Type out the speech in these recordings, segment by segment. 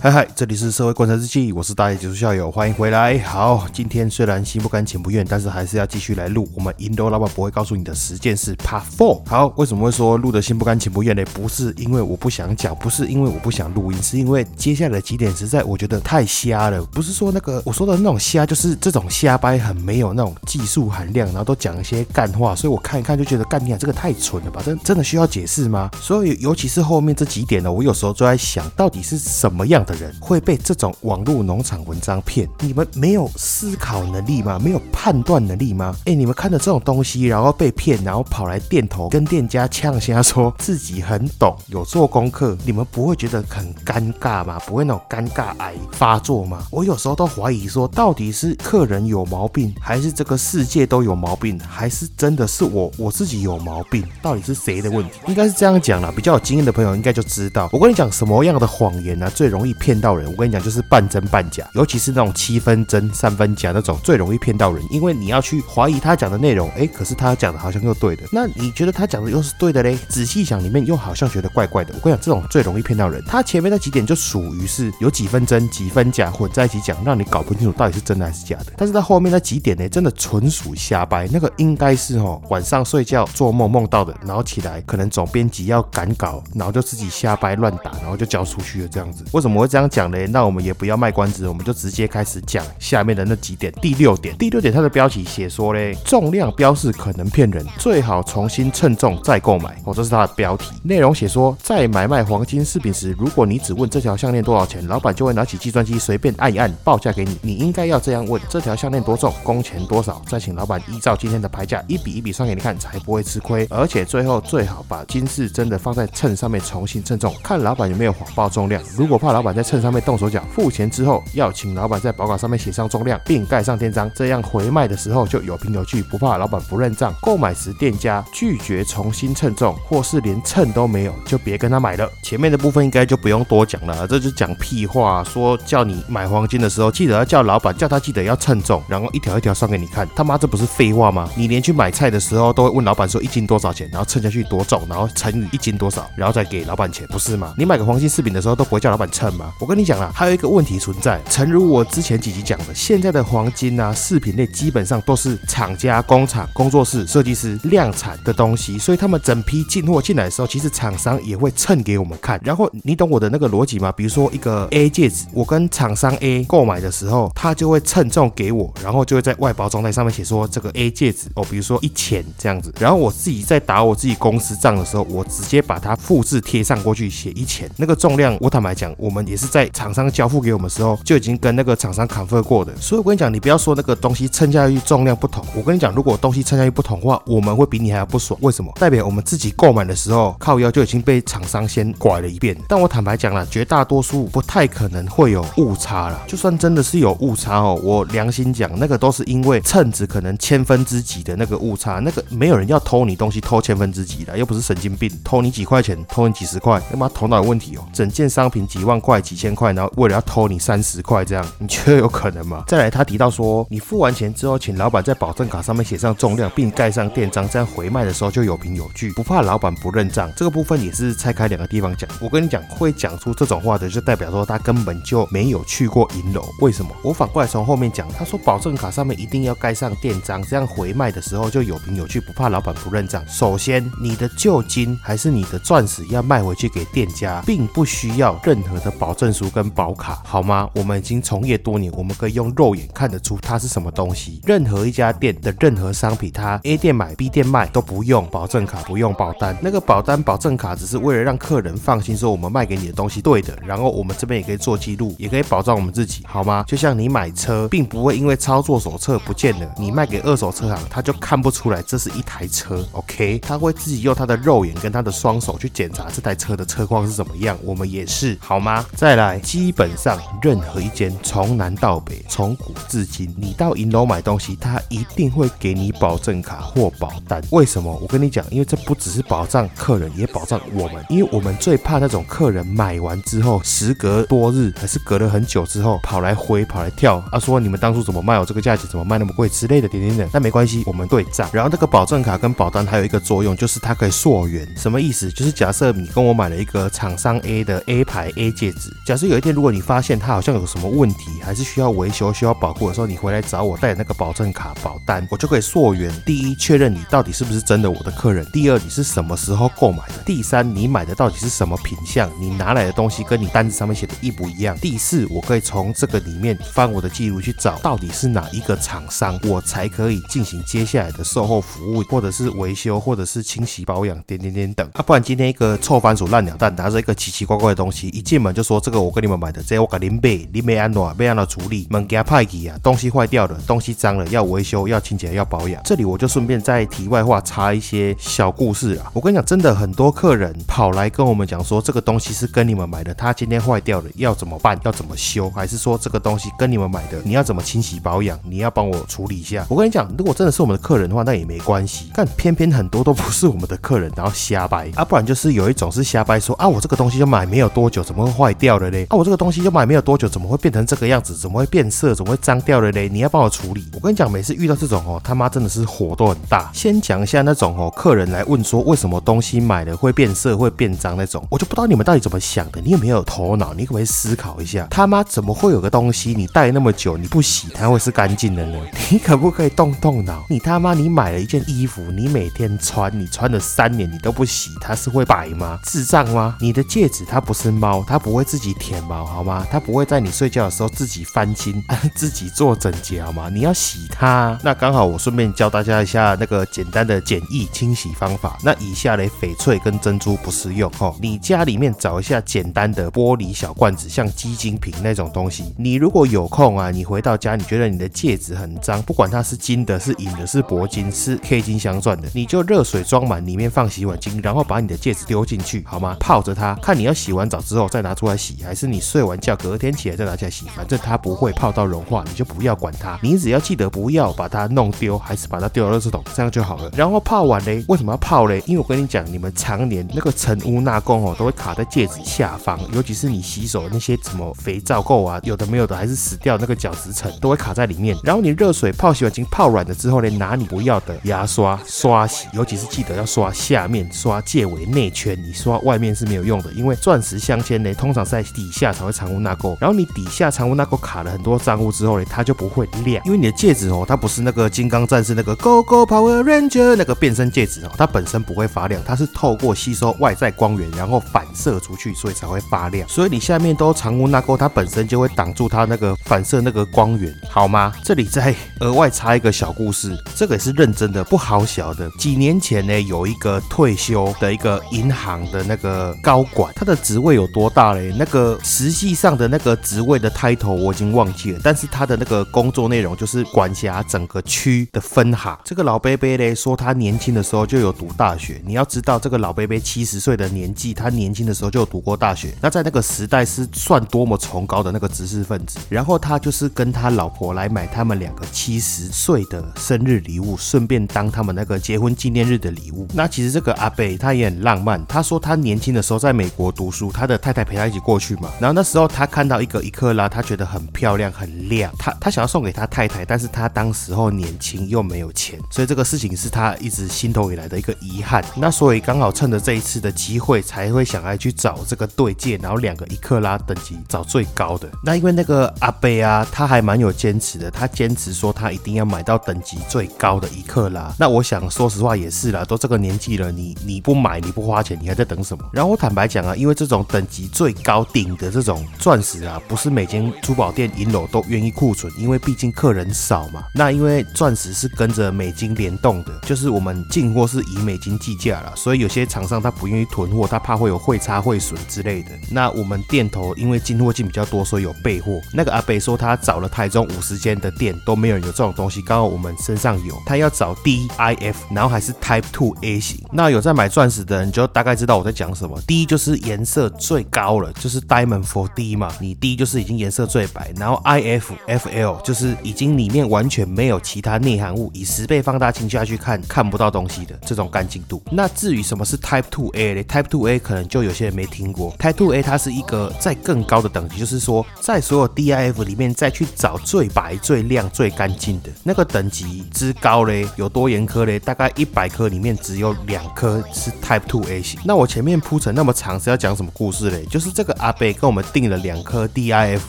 嗨嗨，这里是社会观察日记，我是大爷技术校友，欢迎回来。好，今天虽然心不甘情不愿，但是还是要继续来录我们银楼老板不会告诉你的十件事 Part Four。好，为什么会说录的心不甘情不愿呢？不是因为我不想讲，不是因为我不想录音，是因为接下来几点实在我觉得太瞎了。不是说那个我说的那种瞎，就是这种瞎掰很没有那种技术含量，然后都讲一些干话，所以我看一看就觉得干你啊，这个太蠢了吧？真真的需要解释吗？所以尤其是后面这几点呢，我有时候就在想到底是什么样的人会被这种网络农场文章骗？你们没有思考能力吗？没有判断能力吗？哎，你们看的这种东西，然后被骗，然后跑来店头跟店家呛瞎，说自己很懂，有做功课，你们不会觉得很尴尬吗？不会那种尴尬癌发作吗？我有时候都怀疑说，到底是客人有毛病，还是这个世界都有毛病，还是真的是我我自己有毛病？到底是谁的问题？应该是这样讲啦，比较有经验的朋友应该就知道。我跟你讲，什么样的谎言呢最容易骗到人？我跟你讲，就是半真半假，尤其是那种七分真三分假那种，最容易骗到人。因为你要去怀疑他讲的内容，哎，可是他讲的好像又对的。那你觉得他讲的又是对的嘞？仔细想，里面又好像觉得怪怪的。我跟你讲，这种最容易骗到人。他前面那几点就属于是有几分真几分假混在一起讲，让你搞不清楚到底是真的还是假的。但是他后面那几点呢，真的纯属瞎掰。那个应该是哦，晚上睡觉做梦梦到的，然后起来可能总编辑要赶稿，然后就自己瞎掰乱打，然后就交出去了这样子。为什么这样讲嘞？那我们也不要卖关子，我们就直接开始讲下面的那几点。第六点，第六点它的标题写说嘞，重量标示可能骗人，最好重新称重再购买。哦，这是它的标题。内容写说，在买卖黄金饰品时，如果你只问这条项链多少钱，老板就会拿起计算机随便按一按报价给你。你应该要这样问：这条项链多重？工钱多少？再请老板依照今天的牌价一笔一笔算给你看，才不会吃亏。而且最后最好把金饰真的放在秤上面重新称重，看老板有没有谎报重量。如果怕老板在秤上面动手脚，付钱之后要请老板在保卡上面写上重量，并盖上店章，这样回卖的时候就有凭有据，不怕老板不认账。购买时店家拒绝重新称重，或是连秤都没有，就别跟他买了。前面的部分应该就不用多讲了，这就讲屁话。说叫你买黄金的时候，记得要叫老板，叫他记得要称重，然后一条一条算给你看。他妈这不是废话吗？你连去买菜的时候都会问老板说一斤多少钱，然后称下去多重，然后乘以一斤多少，然后再给老板钱，不是吗？你买个黄金饰品的时候都不会叫老板称吗？我跟你讲了，还有一个问题存在，诚如我之前几集讲的，现在的黄金啊饰品类基本上都是厂家、工厂、工作室、设计师量产的东西，所以他们整批进货进来的时候，其实厂商也会称给我们看。然后你懂我的那个逻辑吗？比如说一个 A 戒指，我跟厂商 A 购买的时候，他就会称重给我，然后就会在外包装袋上面写说这个 A 戒指哦，比如说一钱这样子。然后我自己在打我自己公司账的时候，我直接把它复制贴上过去，写一钱。那个重量，我坦白讲，我们也是在厂商交付给我们时候就已经跟那个厂商 confirm 过的。所以我跟你讲，你不要说那个东西称下去重量不同。我跟你讲，如果东西称下去不同的话，我们会比你还要不爽。为什么？代表我们自己购买的时候靠腰就已经被厂商先拐了一遍。但我坦白讲了，绝大多数不太可能会有误差了。就算真的是有误差哦，我良心讲，那个都是因为称值可能千分之几的那个误差，那个没有人要偷你东西偷千分之几的，又不是神经病，偷你几块钱，偷你几十块，他妈头脑有问题哦。整件商品几万块、几千块，然后为了要偷你三十块这样，你觉得有可能吗？再来，他提到说，你付完钱之后，请老板在保证卡上面写上重量，并盖上店章，这样回卖的时候就有凭有据，不怕老板不认账。这个部分也是拆开两个地方讲。我跟你讲，会讲出这种话的，就代表说他根本就没有去过银楼。为什么？我反过来从后面讲，他说保证卡上面一定要盖上店章，这样回卖的时候就有凭有据，不怕老板不认账。首先，你的旧金还是你的钻石要卖回去给店家，并不需要任何的保证书跟保卡，好吗？我们已经从业多年，我们可以用肉眼看得出它是什么东西。任何一家店的任何商品，它 A 店买 B 店卖都不用保证卡，不用保单。那个保单、保证卡只是为了让客人放心，说我们卖给你的东西对的，然后我们这边也可以做记录，也可以保障我们自己，好吗？就像你买车，并不会因为操作手册不见了，你卖给二手车行，他就看不出来这是一台车。OK，他会自己用他的肉眼跟他的双手去检查这台车的车况是怎么样。我们也是，好吗？再来，基本上任何一间从南到北，从古至今，你到银楼买东西，他一定会给你保证卡或保单。为什么？我跟你讲，因为这不只是保障客人，也保障我们。因为我们最怕那种客人买完之后，时隔多日，还是隔了很久之后，跑来回跑来跳，啊，说你们当初怎么卖我这个价钱，怎么卖那么贵之类的，点点点。那没关系，我们对账。然后这个保证卡跟保单还有一个作用，就是它可以溯源。什么意思？就是假设你跟我买了一个厂商 A 的 A 牌 A 戒指，假设有一天如果你发现它好像有什么问题，还是需要维修、需要保护的时候，你回来找我带那个保证卡保单，我就可以溯源。第一，确认你到底是不是真的我的客人；第二，你是什么时候购买的；第三，你买的到底是什么品相，你拿来的东西跟你单子上面写的一不一样；第四，我可以从这个里面翻我的记录去找到底是哪一个厂商，我才可以进行接下来的售后服务，或者是维修，或者是清洗保养，点点点等。啊，不然今天一个臭番薯烂鸟蛋拿着一个奇奇怪怪的东西，一进门就说这个我跟你们买的，这我给您备，你没安诺，没安诺处理，门给他派给啊，东西坏掉了，东西脏了要维修，要清洁，要保养。这里我就顺便在题外话插一些小故事啊，我跟你讲，真的很多客人跑来跟我们讲说，这个东西是跟你们买的，他今天坏掉了，要怎么办？要怎么修？还是说这个东西跟你们买的，你要怎么清洗保养？你要帮我处理一下？我跟你讲，如果真的是我们的客人的话，那也没关系。但偏偏很多都不是我们的客人，然后瞎掰啊，不然就是有一种是瞎掰，说啊，我这个东西就买没有多久，怎么会坏掉掉了嘞？啊，我这个东西就买没有多久，怎么会变成这个样子？怎么会变色？怎么会脏掉了嘞？你要帮我处理。我跟你讲，每次遇到这种哦，他妈真的是火都很大。先讲一下那种哦，客人来问说为什么东西买了会变色、会变脏那种，我就不知道你们到底怎么想的。你有没有头脑？你可不可以思考一下？他妈怎么会有个东西你戴那么久你不洗它会是干净的呢？你可不可以动动脑？你他妈你买了一件衣服，你每天穿，你穿了三年你都不洗，它是会白吗？智障吗？你的戒指它不是猫，它不会自自己舔毛好吗？它不会在你睡觉的时候自己翻新、自己做整洁好吗？你要洗它。那刚好我顺便教大家一下那个简单的简易清洗方法。那以下嘞翡翠跟珍珠不适用哦。你家里面找一下简单的玻璃小罐子，像鸡精瓶那种东西。你如果有空啊，你回到家，你觉得你的戒指很脏，不管它是金的、是银的、是铂金、是 K 金镶钻的，你就热水装满，里面放洗碗精，然后把你的戒指丢进去，好吗？泡着它，看你要洗完澡之后再拿出来洗，还是你睡完觉隔天起来再拿起来洗，反正它不会泡到融化，你就不要管它。你只要记得不要把它弄丢，还是把它丢到垃圾桶，这样就好了。然后泡完嘞，为什么要泡嘞？因为我跟你讲，你们常年那个尘污纳垢哦，都会卡在戒指下方，尤其是你洗手那些什么肥皂垢啊，有的没有的，还是死掉那个角质层都会卡在里面。然后你热水泡洗碗巾泡软了之后呢，拿你不要的牙刷刷洗，尤其是记得要刷下面，刷戒尾内圈，你刷外面是没有用的，因为钻石镶嵌呢，通常在在底下才会藏污纳垢。然后你底下藏污纳垢卡了很多脏污之后呢，它就不会亮，因为你的戒指哦，它不是那个金刚战士那个 Go Go Power Ranger 那个变身戒指哦，它本身不会发亮，它是透过吸收外在光源，然后反射出去，所以才会发亮。所以你下面都藏污纳垢，它本身就会挡住它那个反射那个光源，好吗？这里再额外插一个小故事，这个也是认真的，不好小的。几年前呢，有一个退休的一个银行的那个高管，他的职位有多大嘞？那个实际上的那个职位的 title 我已经忘记了，但是他的那个工作内容就是管辖整个区的分行。这个老贝贝嘞说他年轻的时候就有读大学，你要知道这个老贝贝七十岁的年纪，他年轻的时候就有读过大学，那在那个时代是算多么崇高的那个知识分子。然后他就是跟他老婆来买他们两个七十岁的生日礼物，顺便当他们那个结婚纪念日的礼物。那其实这个阿贝他也很浪漫，他说他年轻的时候在美国读书，他的太太陪他一起过去嘛。然后那时候他看到一个一克拉，他觉得很漂亮很亮，他他想要送给他太太，但是他当时候年轻又没有钱，所以这个事情是他一直心头以来的一个遗憾。那所以刚好趁着这一次的机会，才会想要去找这个对戒，然后两个一克拉等级找最高的。那因为那个阿贝啊，他还蛮有坚持的，他坚持说他一定要买到等级最高的一克拉。那我想说实话也是啦，都这个年纪了，你你不买你不花钱，你还在等什么？然后我坦白讲啊，因为这种等级最高顶的这种钻石啊，不是每间珠宝店银楼都愿意库存，因为毕竟客人少嘛。那因为钻石是跟着美金联动的，就是我们进货是以美金计价了，所以有些厂商他不愿意囤货，他怕会有汇差汇损之类的。那我们店头因为进货进比较多，所以有备货。那个阿北说他找了台中五十间的店都没有人有这种东西，刚好我们身上有，他要找 D I F，然后还是 Type Two A 型。那有在买钻石的人就大概知道我在讲什么。第一就是颜色最高了，就是 Diamond for D 嘛，你 D 就是已经颜色最白，然后 IF FL 就是已经里面完全没有其他内含物，以十倍放大镜下去看看不到东西的这种干净度。那至于什么是 Type Two A 呢？Type Two A 可能就有些人没听过。Type Two A 它是一个在更高的等级，就是说在所有 DIF 里面再去找最白、最亮、最干净的那个等级之高嘞，有多严苛嘞？大概一百颗里面只有两颗是 Type Two A 型。那我前面铺成那么长是要讲什么故事嘞？就是这个阿贝跟我们订了两颗 DIF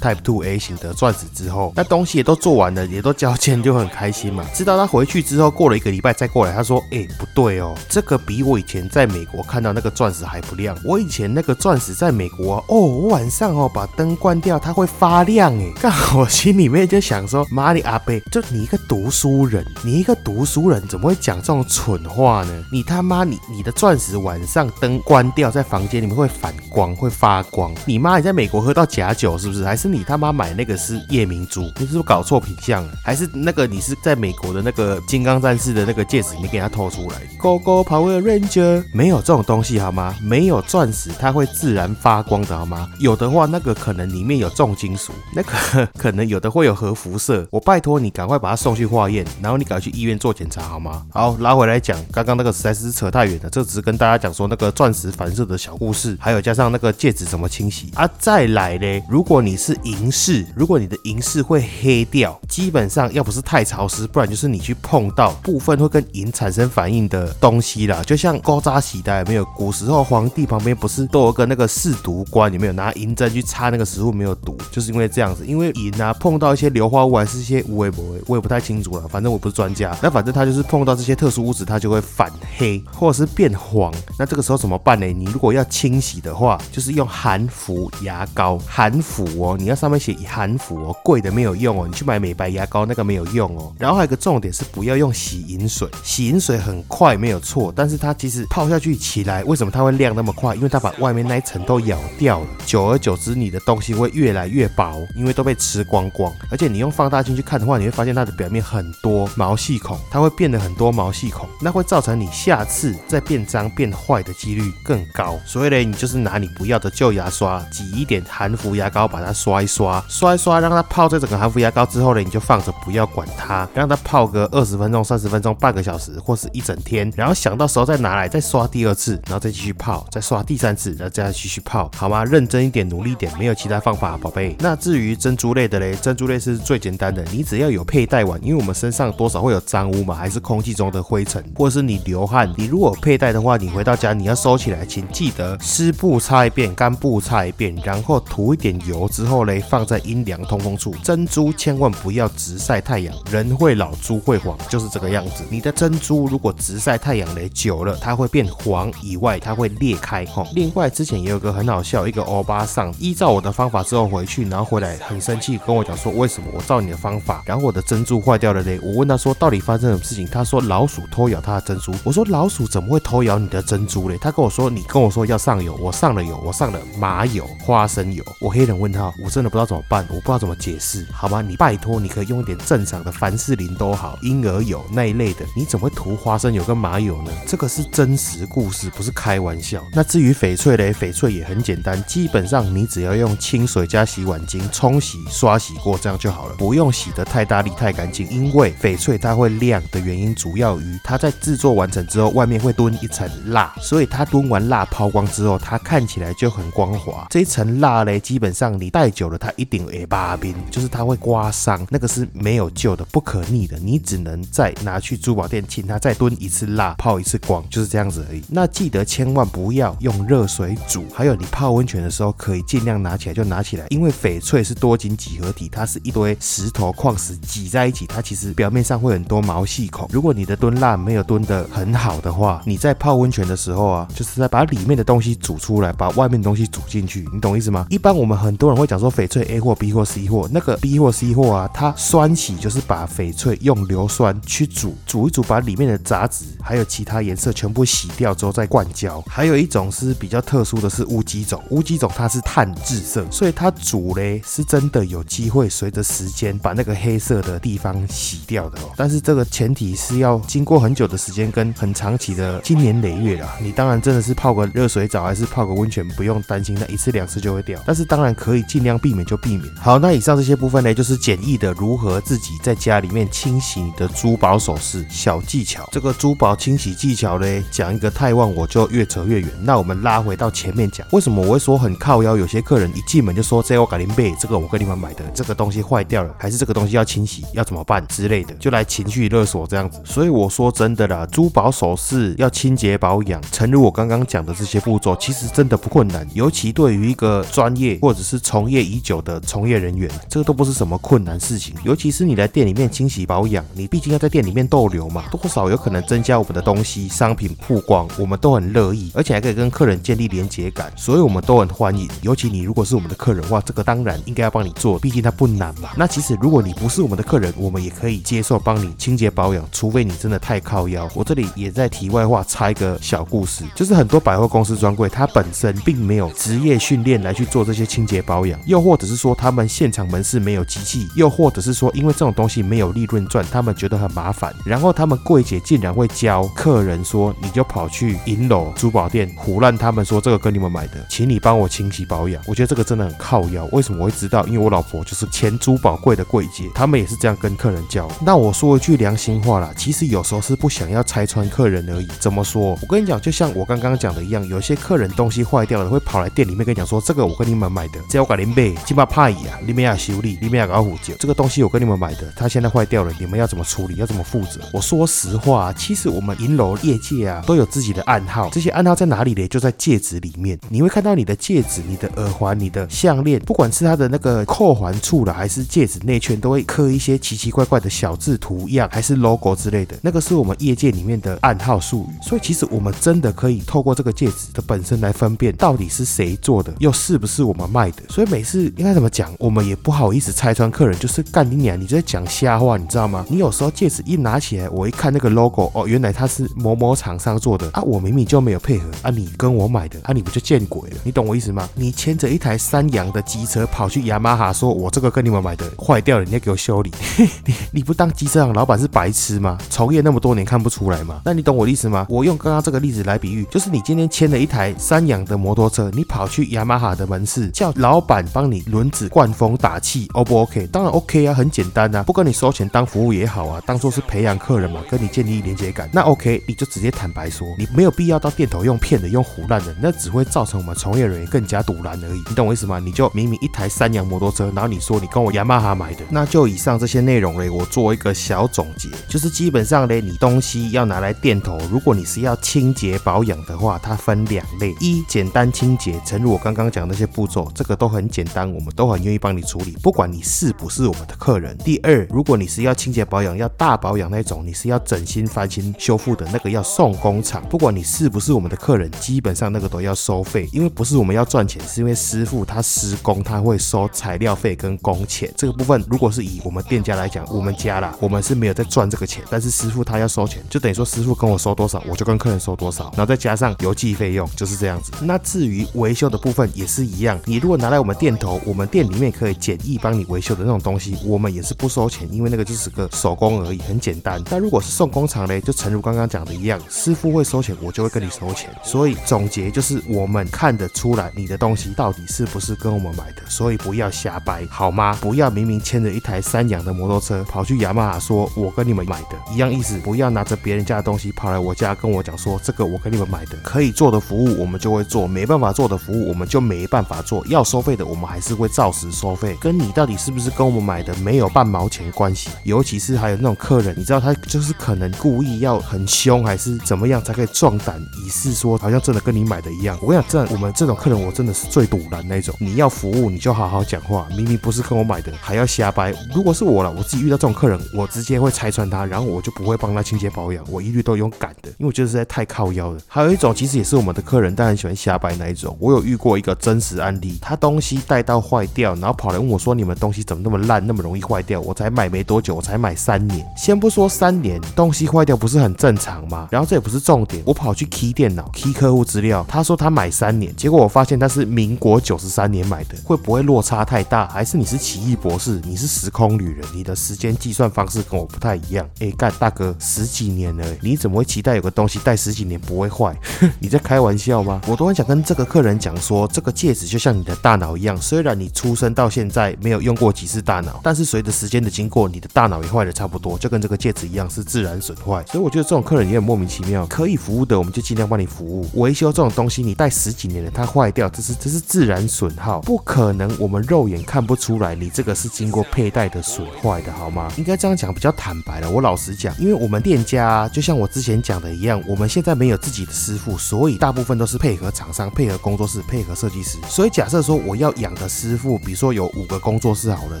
Type Two A 型的钻石之后，那东西也都做完了，也都交钱，就很开心嘛。知道他回去之后，过了一个礼拜再过来，他说：“哎，不对哦，这个比我以前在美国看到那个钻石还不亮。我以前那个钻石在美国哦，我晚上哦把灯关掉，它会发亮哎。刚好我心里面就想说，妈的阿贝，就你一个读书人，你一个读书人怎么会讲这种蠢话呢？你他妈你你的钻石晚上灯关掉，在房间里面会反光，会发光。你妈你在美国喝到假酒是不是？还是你他妈买那个是夜明珠？你是不是搞错品相了？还是那个你是在美国的那个金刚战士的那个戒指，你给他偷出来？Go Go Power Ranger 没有这种东西好吗？没有钻石它会自然发光的好吗？有的话那个可能里面有重金属，那个可能有的会有核辐射。我拜托你赶快把它送去化验，然后你赶快去医院做检查好吗？好，拉回来讲，刚刚那个实在是扯太远了，这只是跟大家讲说那个钻石反射的小故事，还有加上那个戒指怎么清洗啊。再来嘞，如果你是银饰，如果你的银饰会黑掉，基本上要不是太潮湿，不然就是你去碰到部分会跟银产生反应的东西啦。就像高扎洗的，有没有？古时候皇帝旁边不是都有个那个试毒官，有没有拿银针去插那个食物没有毒？就是因为这样子，因为银啊碰到一些硫化物还是一些无微不味，我也不太清楚了。反正我不是专家，那反正它就是碰到这些特殊物质，它就会反黑或者是变黄。那这个时候怎么办呢？你如果要清洗的话，就是用含氟牙膏，含氟哦，你要上面写含氟哦，贵的没有用哦，你去买美白牙膏那个没有用哦。然后还有一个重点是不要用洗银水，洗银水很快没有错，但是它其实泡下去起来，为什么它会亮那么快？因为它把外面那一层都咬掉了，久而久之你的东西会越来越薄，因为都被吃光光。而且你用放大镜去看的话，你会发现它的表面很多毛细孔，它会变得很多毛细孔，那会造成你下次再变脏变坏的几率更高。所以呢，你就是拿你不要的旧牙刷挤一点含氟牙膏，把它刷一刷，刷一刷，让它泡在整个含氟牙膏之后呢，你就放着不要管它，让它泡个二十分钟、三十分钟、半个小时或是一整天，然后想到时候再拿来再刷第二次，然后再继续泡，再刷第三次，然后再继续泡，好吗？认真一点，努力一点，没有其他方法，宝贝。那至于珍珠类的嘞，珍珠类是最简单的，你只要有佩戴完，因为我们身上多少会有脏污嘛，还是空气中的灰尘，或者是你流汗，你如果佩戴的话，你回到家你要收起来，请记得湿布擦一遍，干布擦一遍，然后涂一点油之后嘞，放在阴凉通风处。珍珠千万不要直晒太阳，人会老，珠会黄，就是这个样子。你的珍珠如果直晒太阳嘞久了，它会变黄，以外它会裂开。吼，另外之前也有个很好笑，一个欧巴桑依照我的方法之后回去，然后回来很生气，跟我讲说为什么我照你的方法，然后我的珍珠坏掉了嘞？我问他说到底发生什么事情？他说老鼠偷咬他的珍珠。我说老鼠怎么会偷咬你的珍珠嘞？他跟我说你跟我说要上油，我上了油，我上了麻油、花生油。我黑人问他，我真的不知道怎么办，我不知道怎么解释，好吗？你拜托，你可以用一点正常的凡士林都好，婴儿油那一类的，你怎么会涂花生油跟麻油呢？这个是真实故事，不是开玩笑。那至于翡翠嘞，翡翠也很简单，基本上你只要用清水加洗碗巾冲洗、刷洗过，这样就好了，不用洗得太大力、太干净。因为翡翠它会亮的原因，主要于它在制作完成之后，外面会蹲一层蜡，所以它蹲完蜡抛光之后，它看起来就很光滑。这一层蜡嘞，基本上你戴久了，它一定会把冰，就是它会刮伤，那个是没有救的、不可逆的，你只能再拿去珠宝店，请他再蹲一次蜡，泡一次光，就是这样子而已。那记得千万不要用热水煮，还有你泡温泉的时候，可以尽量拿起来就拿起来，因为翡翠是多晶几何体，它是一堆石头矿石挤在一起，它其实表面上会很多毛细孔。如果你的蹲蜡没有蹲得很好的话，你在泡温泉的时候啊，就是在把里面的东西煮出来，把外面的东西煮进去，你懂意思吗？一般我们很多人会讲说翡翠 A 货、B 货、C 货，那个 B 货、C 货啊，它酸洗就是把翡翠用硫酸去煮，煮一煮，把里面的杂质还有其他颜色全部洗掉之后再灌胶。还有一种是比较特殊的是乌鸡种，乌鸡种它是碳制色，所以它煮嘞是真的有机会随着时间把那个黑色的地方洗掉的哦。但是这个前提是要经过很久的时间跟很长期的经年累月啦。你当然真的是泡个热水澡还是泡个温泉，不用担心那一次两次就会掉。但是当然可以尽量避免就避免。好，那以上这些部分呢，就是简易的如何自己在家里面清洗你的珠宝首饰小技巧。这个珠宝清洗技巧呢，讲一个太旺我就越扯越远。那我们拉回到前面讲，为什么我会说很靠腰？有些客人一进门就说这我改林贝，这个我跟你们买的，这个东西坏掉了，还是这个东西要清洗，要怎么办之类的，就来情绪勒索这样子。所以我说真的啦，珠宝首饰要清洁保养，诚如我刚刚讲的这些步骤，其实真的不困难。尤其对于一个专业或者是从业已久的从业人员，这个都不是什么困难事情。尤其是你来店里面清洗保养，你毕竟要在店里面逗留嘛，多少有可能增加我们的东西商品曝光，我们都很乐意，而且还可以跟客人建立连接感，所以我们都很欢迎。尤其你如果是我们的客人的话，这个当然应该要帮你做，毕竟它不难嘛。那其实如果你不是我们的客人，我们也可以接受帮你清洁保养，除非你真的太靠腰。我这里也在题外话插一个小故事，就是很多百货公司专柜，它本身并没有夜训练来去做这些清洁保养，又或者是说他们现场门市没有机器，又或者是说因为这种东西没有利润赚，他们觉得很麻烦，然后他们柜姐竟然会教客人说，你就跑去银楼珠宝店胡乱他们说这个跟你们买的，请你帮我清洗保养。我觉得这个真的很靠腰。为什么我会知道？因为我老婆就是前珠宝柜的柜姐，他们也是这样跟客人教。那我说一句良心话啦，其实有时候是不想要拆穿客人而已。怎么说？我跟你讲，就像我刚刚讲的一样，有些客人东西坏掉了，会跑来店里面跟你讲说，这个我跟你们买的，这我改林贝，起码怕乙啊，里面要修理，里面要搞虎酒，这个东西我跟你们买的，它现在坏掉了，你们要怎么处理？要怎么负责？我说实话，其实我们银楼业界啊，都有自己的暗号，这些暗号在哪里呢？就在戒指里面，你会看到你的戒指、你的耳环、你的项链，不管是它的那个扣环处了，还是戒指内圈，都会刻一些奇奇怪怪的小字图样，还是 logo 之类的，那个是我们业界里面的暗号术语。所以其实我们真的可以透过这个戒指的本身来分辨到底是谁做的，又是不是我们卖的。所以每次应该怎么讲，我们也不好意思拆穿客人，就是干你娘，你就在讲瞎话，你知道吗？你有时候戒指一拿起来，我一看那个 logo，哦，原来它是某某厂商做的啊，我明明就没有配合啊，你跟我买的啊，你不就见鬼了？你懂我意思吗？你牵着一台三洋的机车跑去雅马哈，说我这个跟你们买的坏掉了，你要给我修理，你你不当机车行老板是白痴吗？从业那么多年看不出来吗？那你懂我意思吗？我用刚刚这个例子来比喻，就是你今天牵了一台三洋的摩托车，你跑跑去雅马哈的门市叫老板帮你轮子灌风打气，O 不 OK？当然 OK 啊，很简单啊，不跟你收钱当服务也好啊，当做是培养客人嘛，跟你建立连接感，那 OK，你就直接坦白说，你没有必要到店头用骗的、用胡乱的，那只会造成我们从业人员更加堵拦而已。你懂我意思吗？你就明明一台三洋摩托车，然后你说你跟我雅马哈买的，那就以上这些内容嘞，我做一个小总结，就是基本上嘞，你东西要拿来店头，如果你是要清洁保养的话，它分两类：一简单清洁，诚如我刚刚讲那些步骤，这个都很简单，我们都很愿意帮你处理，不管你是不是我们的客人。第二，如果你是要清洁保养、要大保养那种，你是要整新翻新修复的那个，要送工厂，不管你是不是我们的客人，基本上那个都要收费，因为不是我们要赚钱，是因为师傅他施工他会收材料费跟工钱，这个部分如果是以我们店家来讲，我们家啦，我们是没有在赚这个钱，但是师傅他要收钱，就等于说师傅跟我收多少，我就跟客人收多少，然后再加上邮寄费用，就是这样子。那至于维修的部分也是一样，你如果拿来我们店头，我们店里面可以简易帮你维修的那种东西，我们也是不收钱，因为那个就是个手工而已，很简单。但如果是送工厂嘞，就诚如刚刚讲的一样，师傅会收钱，我就会跟你收钱。所以总结就是，我们看得出来你的东西到底是不是跟我们买的，所以不要瞎掰，好吗？不要明明牵着一台三洋的摩托车跑去雅马哈说，我跟你们买的一样意思。不要拿着别人家的东西跑来我家跟我讲说，这个我跟你们买的，可以做的服务我们就会做，没办法做的服务我们就没办法做。要收费的我们还是会照实收费，跟你到底是不是跟我们买的没有半毛钱关系。尤其是还有那种客人，你知道他就是可能故意要很凶，还是怎么样才可以壮胆，以示说好像真的跟你买的一样。我跟你讲，这我们这种客人我真的是最堵拦那种。你要服务你就好好讲话，明明不是跟我买的还要瞎掰。如果是我了，我自己遇到这种客人，我直接会拆穿他，然后我就不会帮他清洁保养，我一律都用赶的，因为我觉得实在太靠腰了。还有一种其实也是我们的客人，但很喜欢瞎掰那一种。我有遇过一个真实案例，他东西带到坏掉，然后跑来问我说：“你们东西怎么那么烂，那么容易坏掉？”我才买没多久，我才买三年。先不说三年，东西坏掉不是很正常吗？然后这也不是重点，我跑去 key 电脑，key 客户资料，他说他买三年，结果我发现他是民国九十三年买的，会不会落差太大？还是你是奇异博士？你是时空旅人？你的时间计算方式跟我不太一样？哎，干大哥，十几年了，你怎么会期待有个东西带十几年不会坏？你在开玩笑吗？我都很想跟这个客人讲。讲说，这个戒指就像你的大脑一样，虽然你出生到现在没有用过几次大脑，但是随着时间的经过，你的大脑也坏的差不多，就跟这个戒指一样是自然损坏。所以我觉得这种客人也很莫名其妙，可以服务的我们就尽量帮你服务。维修这种东西，你戴十几年了，它坏掉，这是这是自然损耗，不可能我们肉眼看不出来你这个是经过佩戴的损坏的，好吗？应该这样讲比较坦白了。我老实讲，因为我们店家就像我之前讲的一样，我们现在没有自己的师傅，所以大部分都是配合厂商、配合工作室、配合设计师。所以假设说我要养的师傅，比如说有五个工作室好了，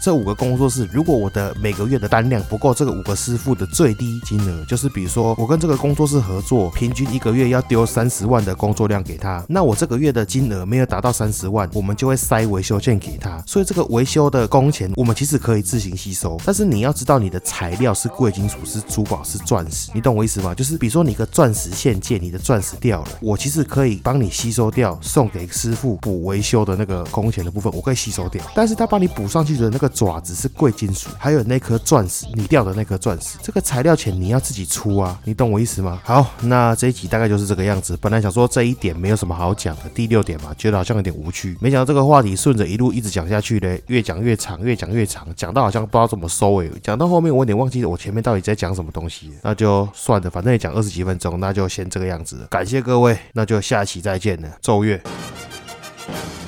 这五个工作室如果我的每个月的单量不够这个五个师傅的最低金额，就是比如说我跟这个工作室合作，平均一个月要丢三十万的工作量给他，那我这个月的金额没有达到三十万，我们就会塞维修件给他。所以这个维修的工钱，我们其实可以自行吸收，但是你要知道你的材料是贵金属，是珠宝，是钻石，你懂我意思吗？就是比如说你一个钻石线件，你的钻石掉了，我其实可以帮你吸收掉，送给师傅补维修的那个工钱的部分，我可以吸收掉。但是他帮你补上去的那个爪子是贵金属，还有那颗钻石，你掉的那颗钻石，这个材料钱你要自己出啊，你懂我意思吗？好，那这一集大概就是这个样子。本来想说这一点没有什么好讲的，第六点嘛，觉得好像有点无趣，没想到这个话题顺着一路一直讲下去嘞，越讲越长，越讲越长，讲到好像不知道怎么收尾，讲到后面我有点忘记我前面到底在讲什么东西，那就算了，反正也讲二十几分钟，那就先这个样子。感谢各位，那就下期再见了，奏乐。Thank you.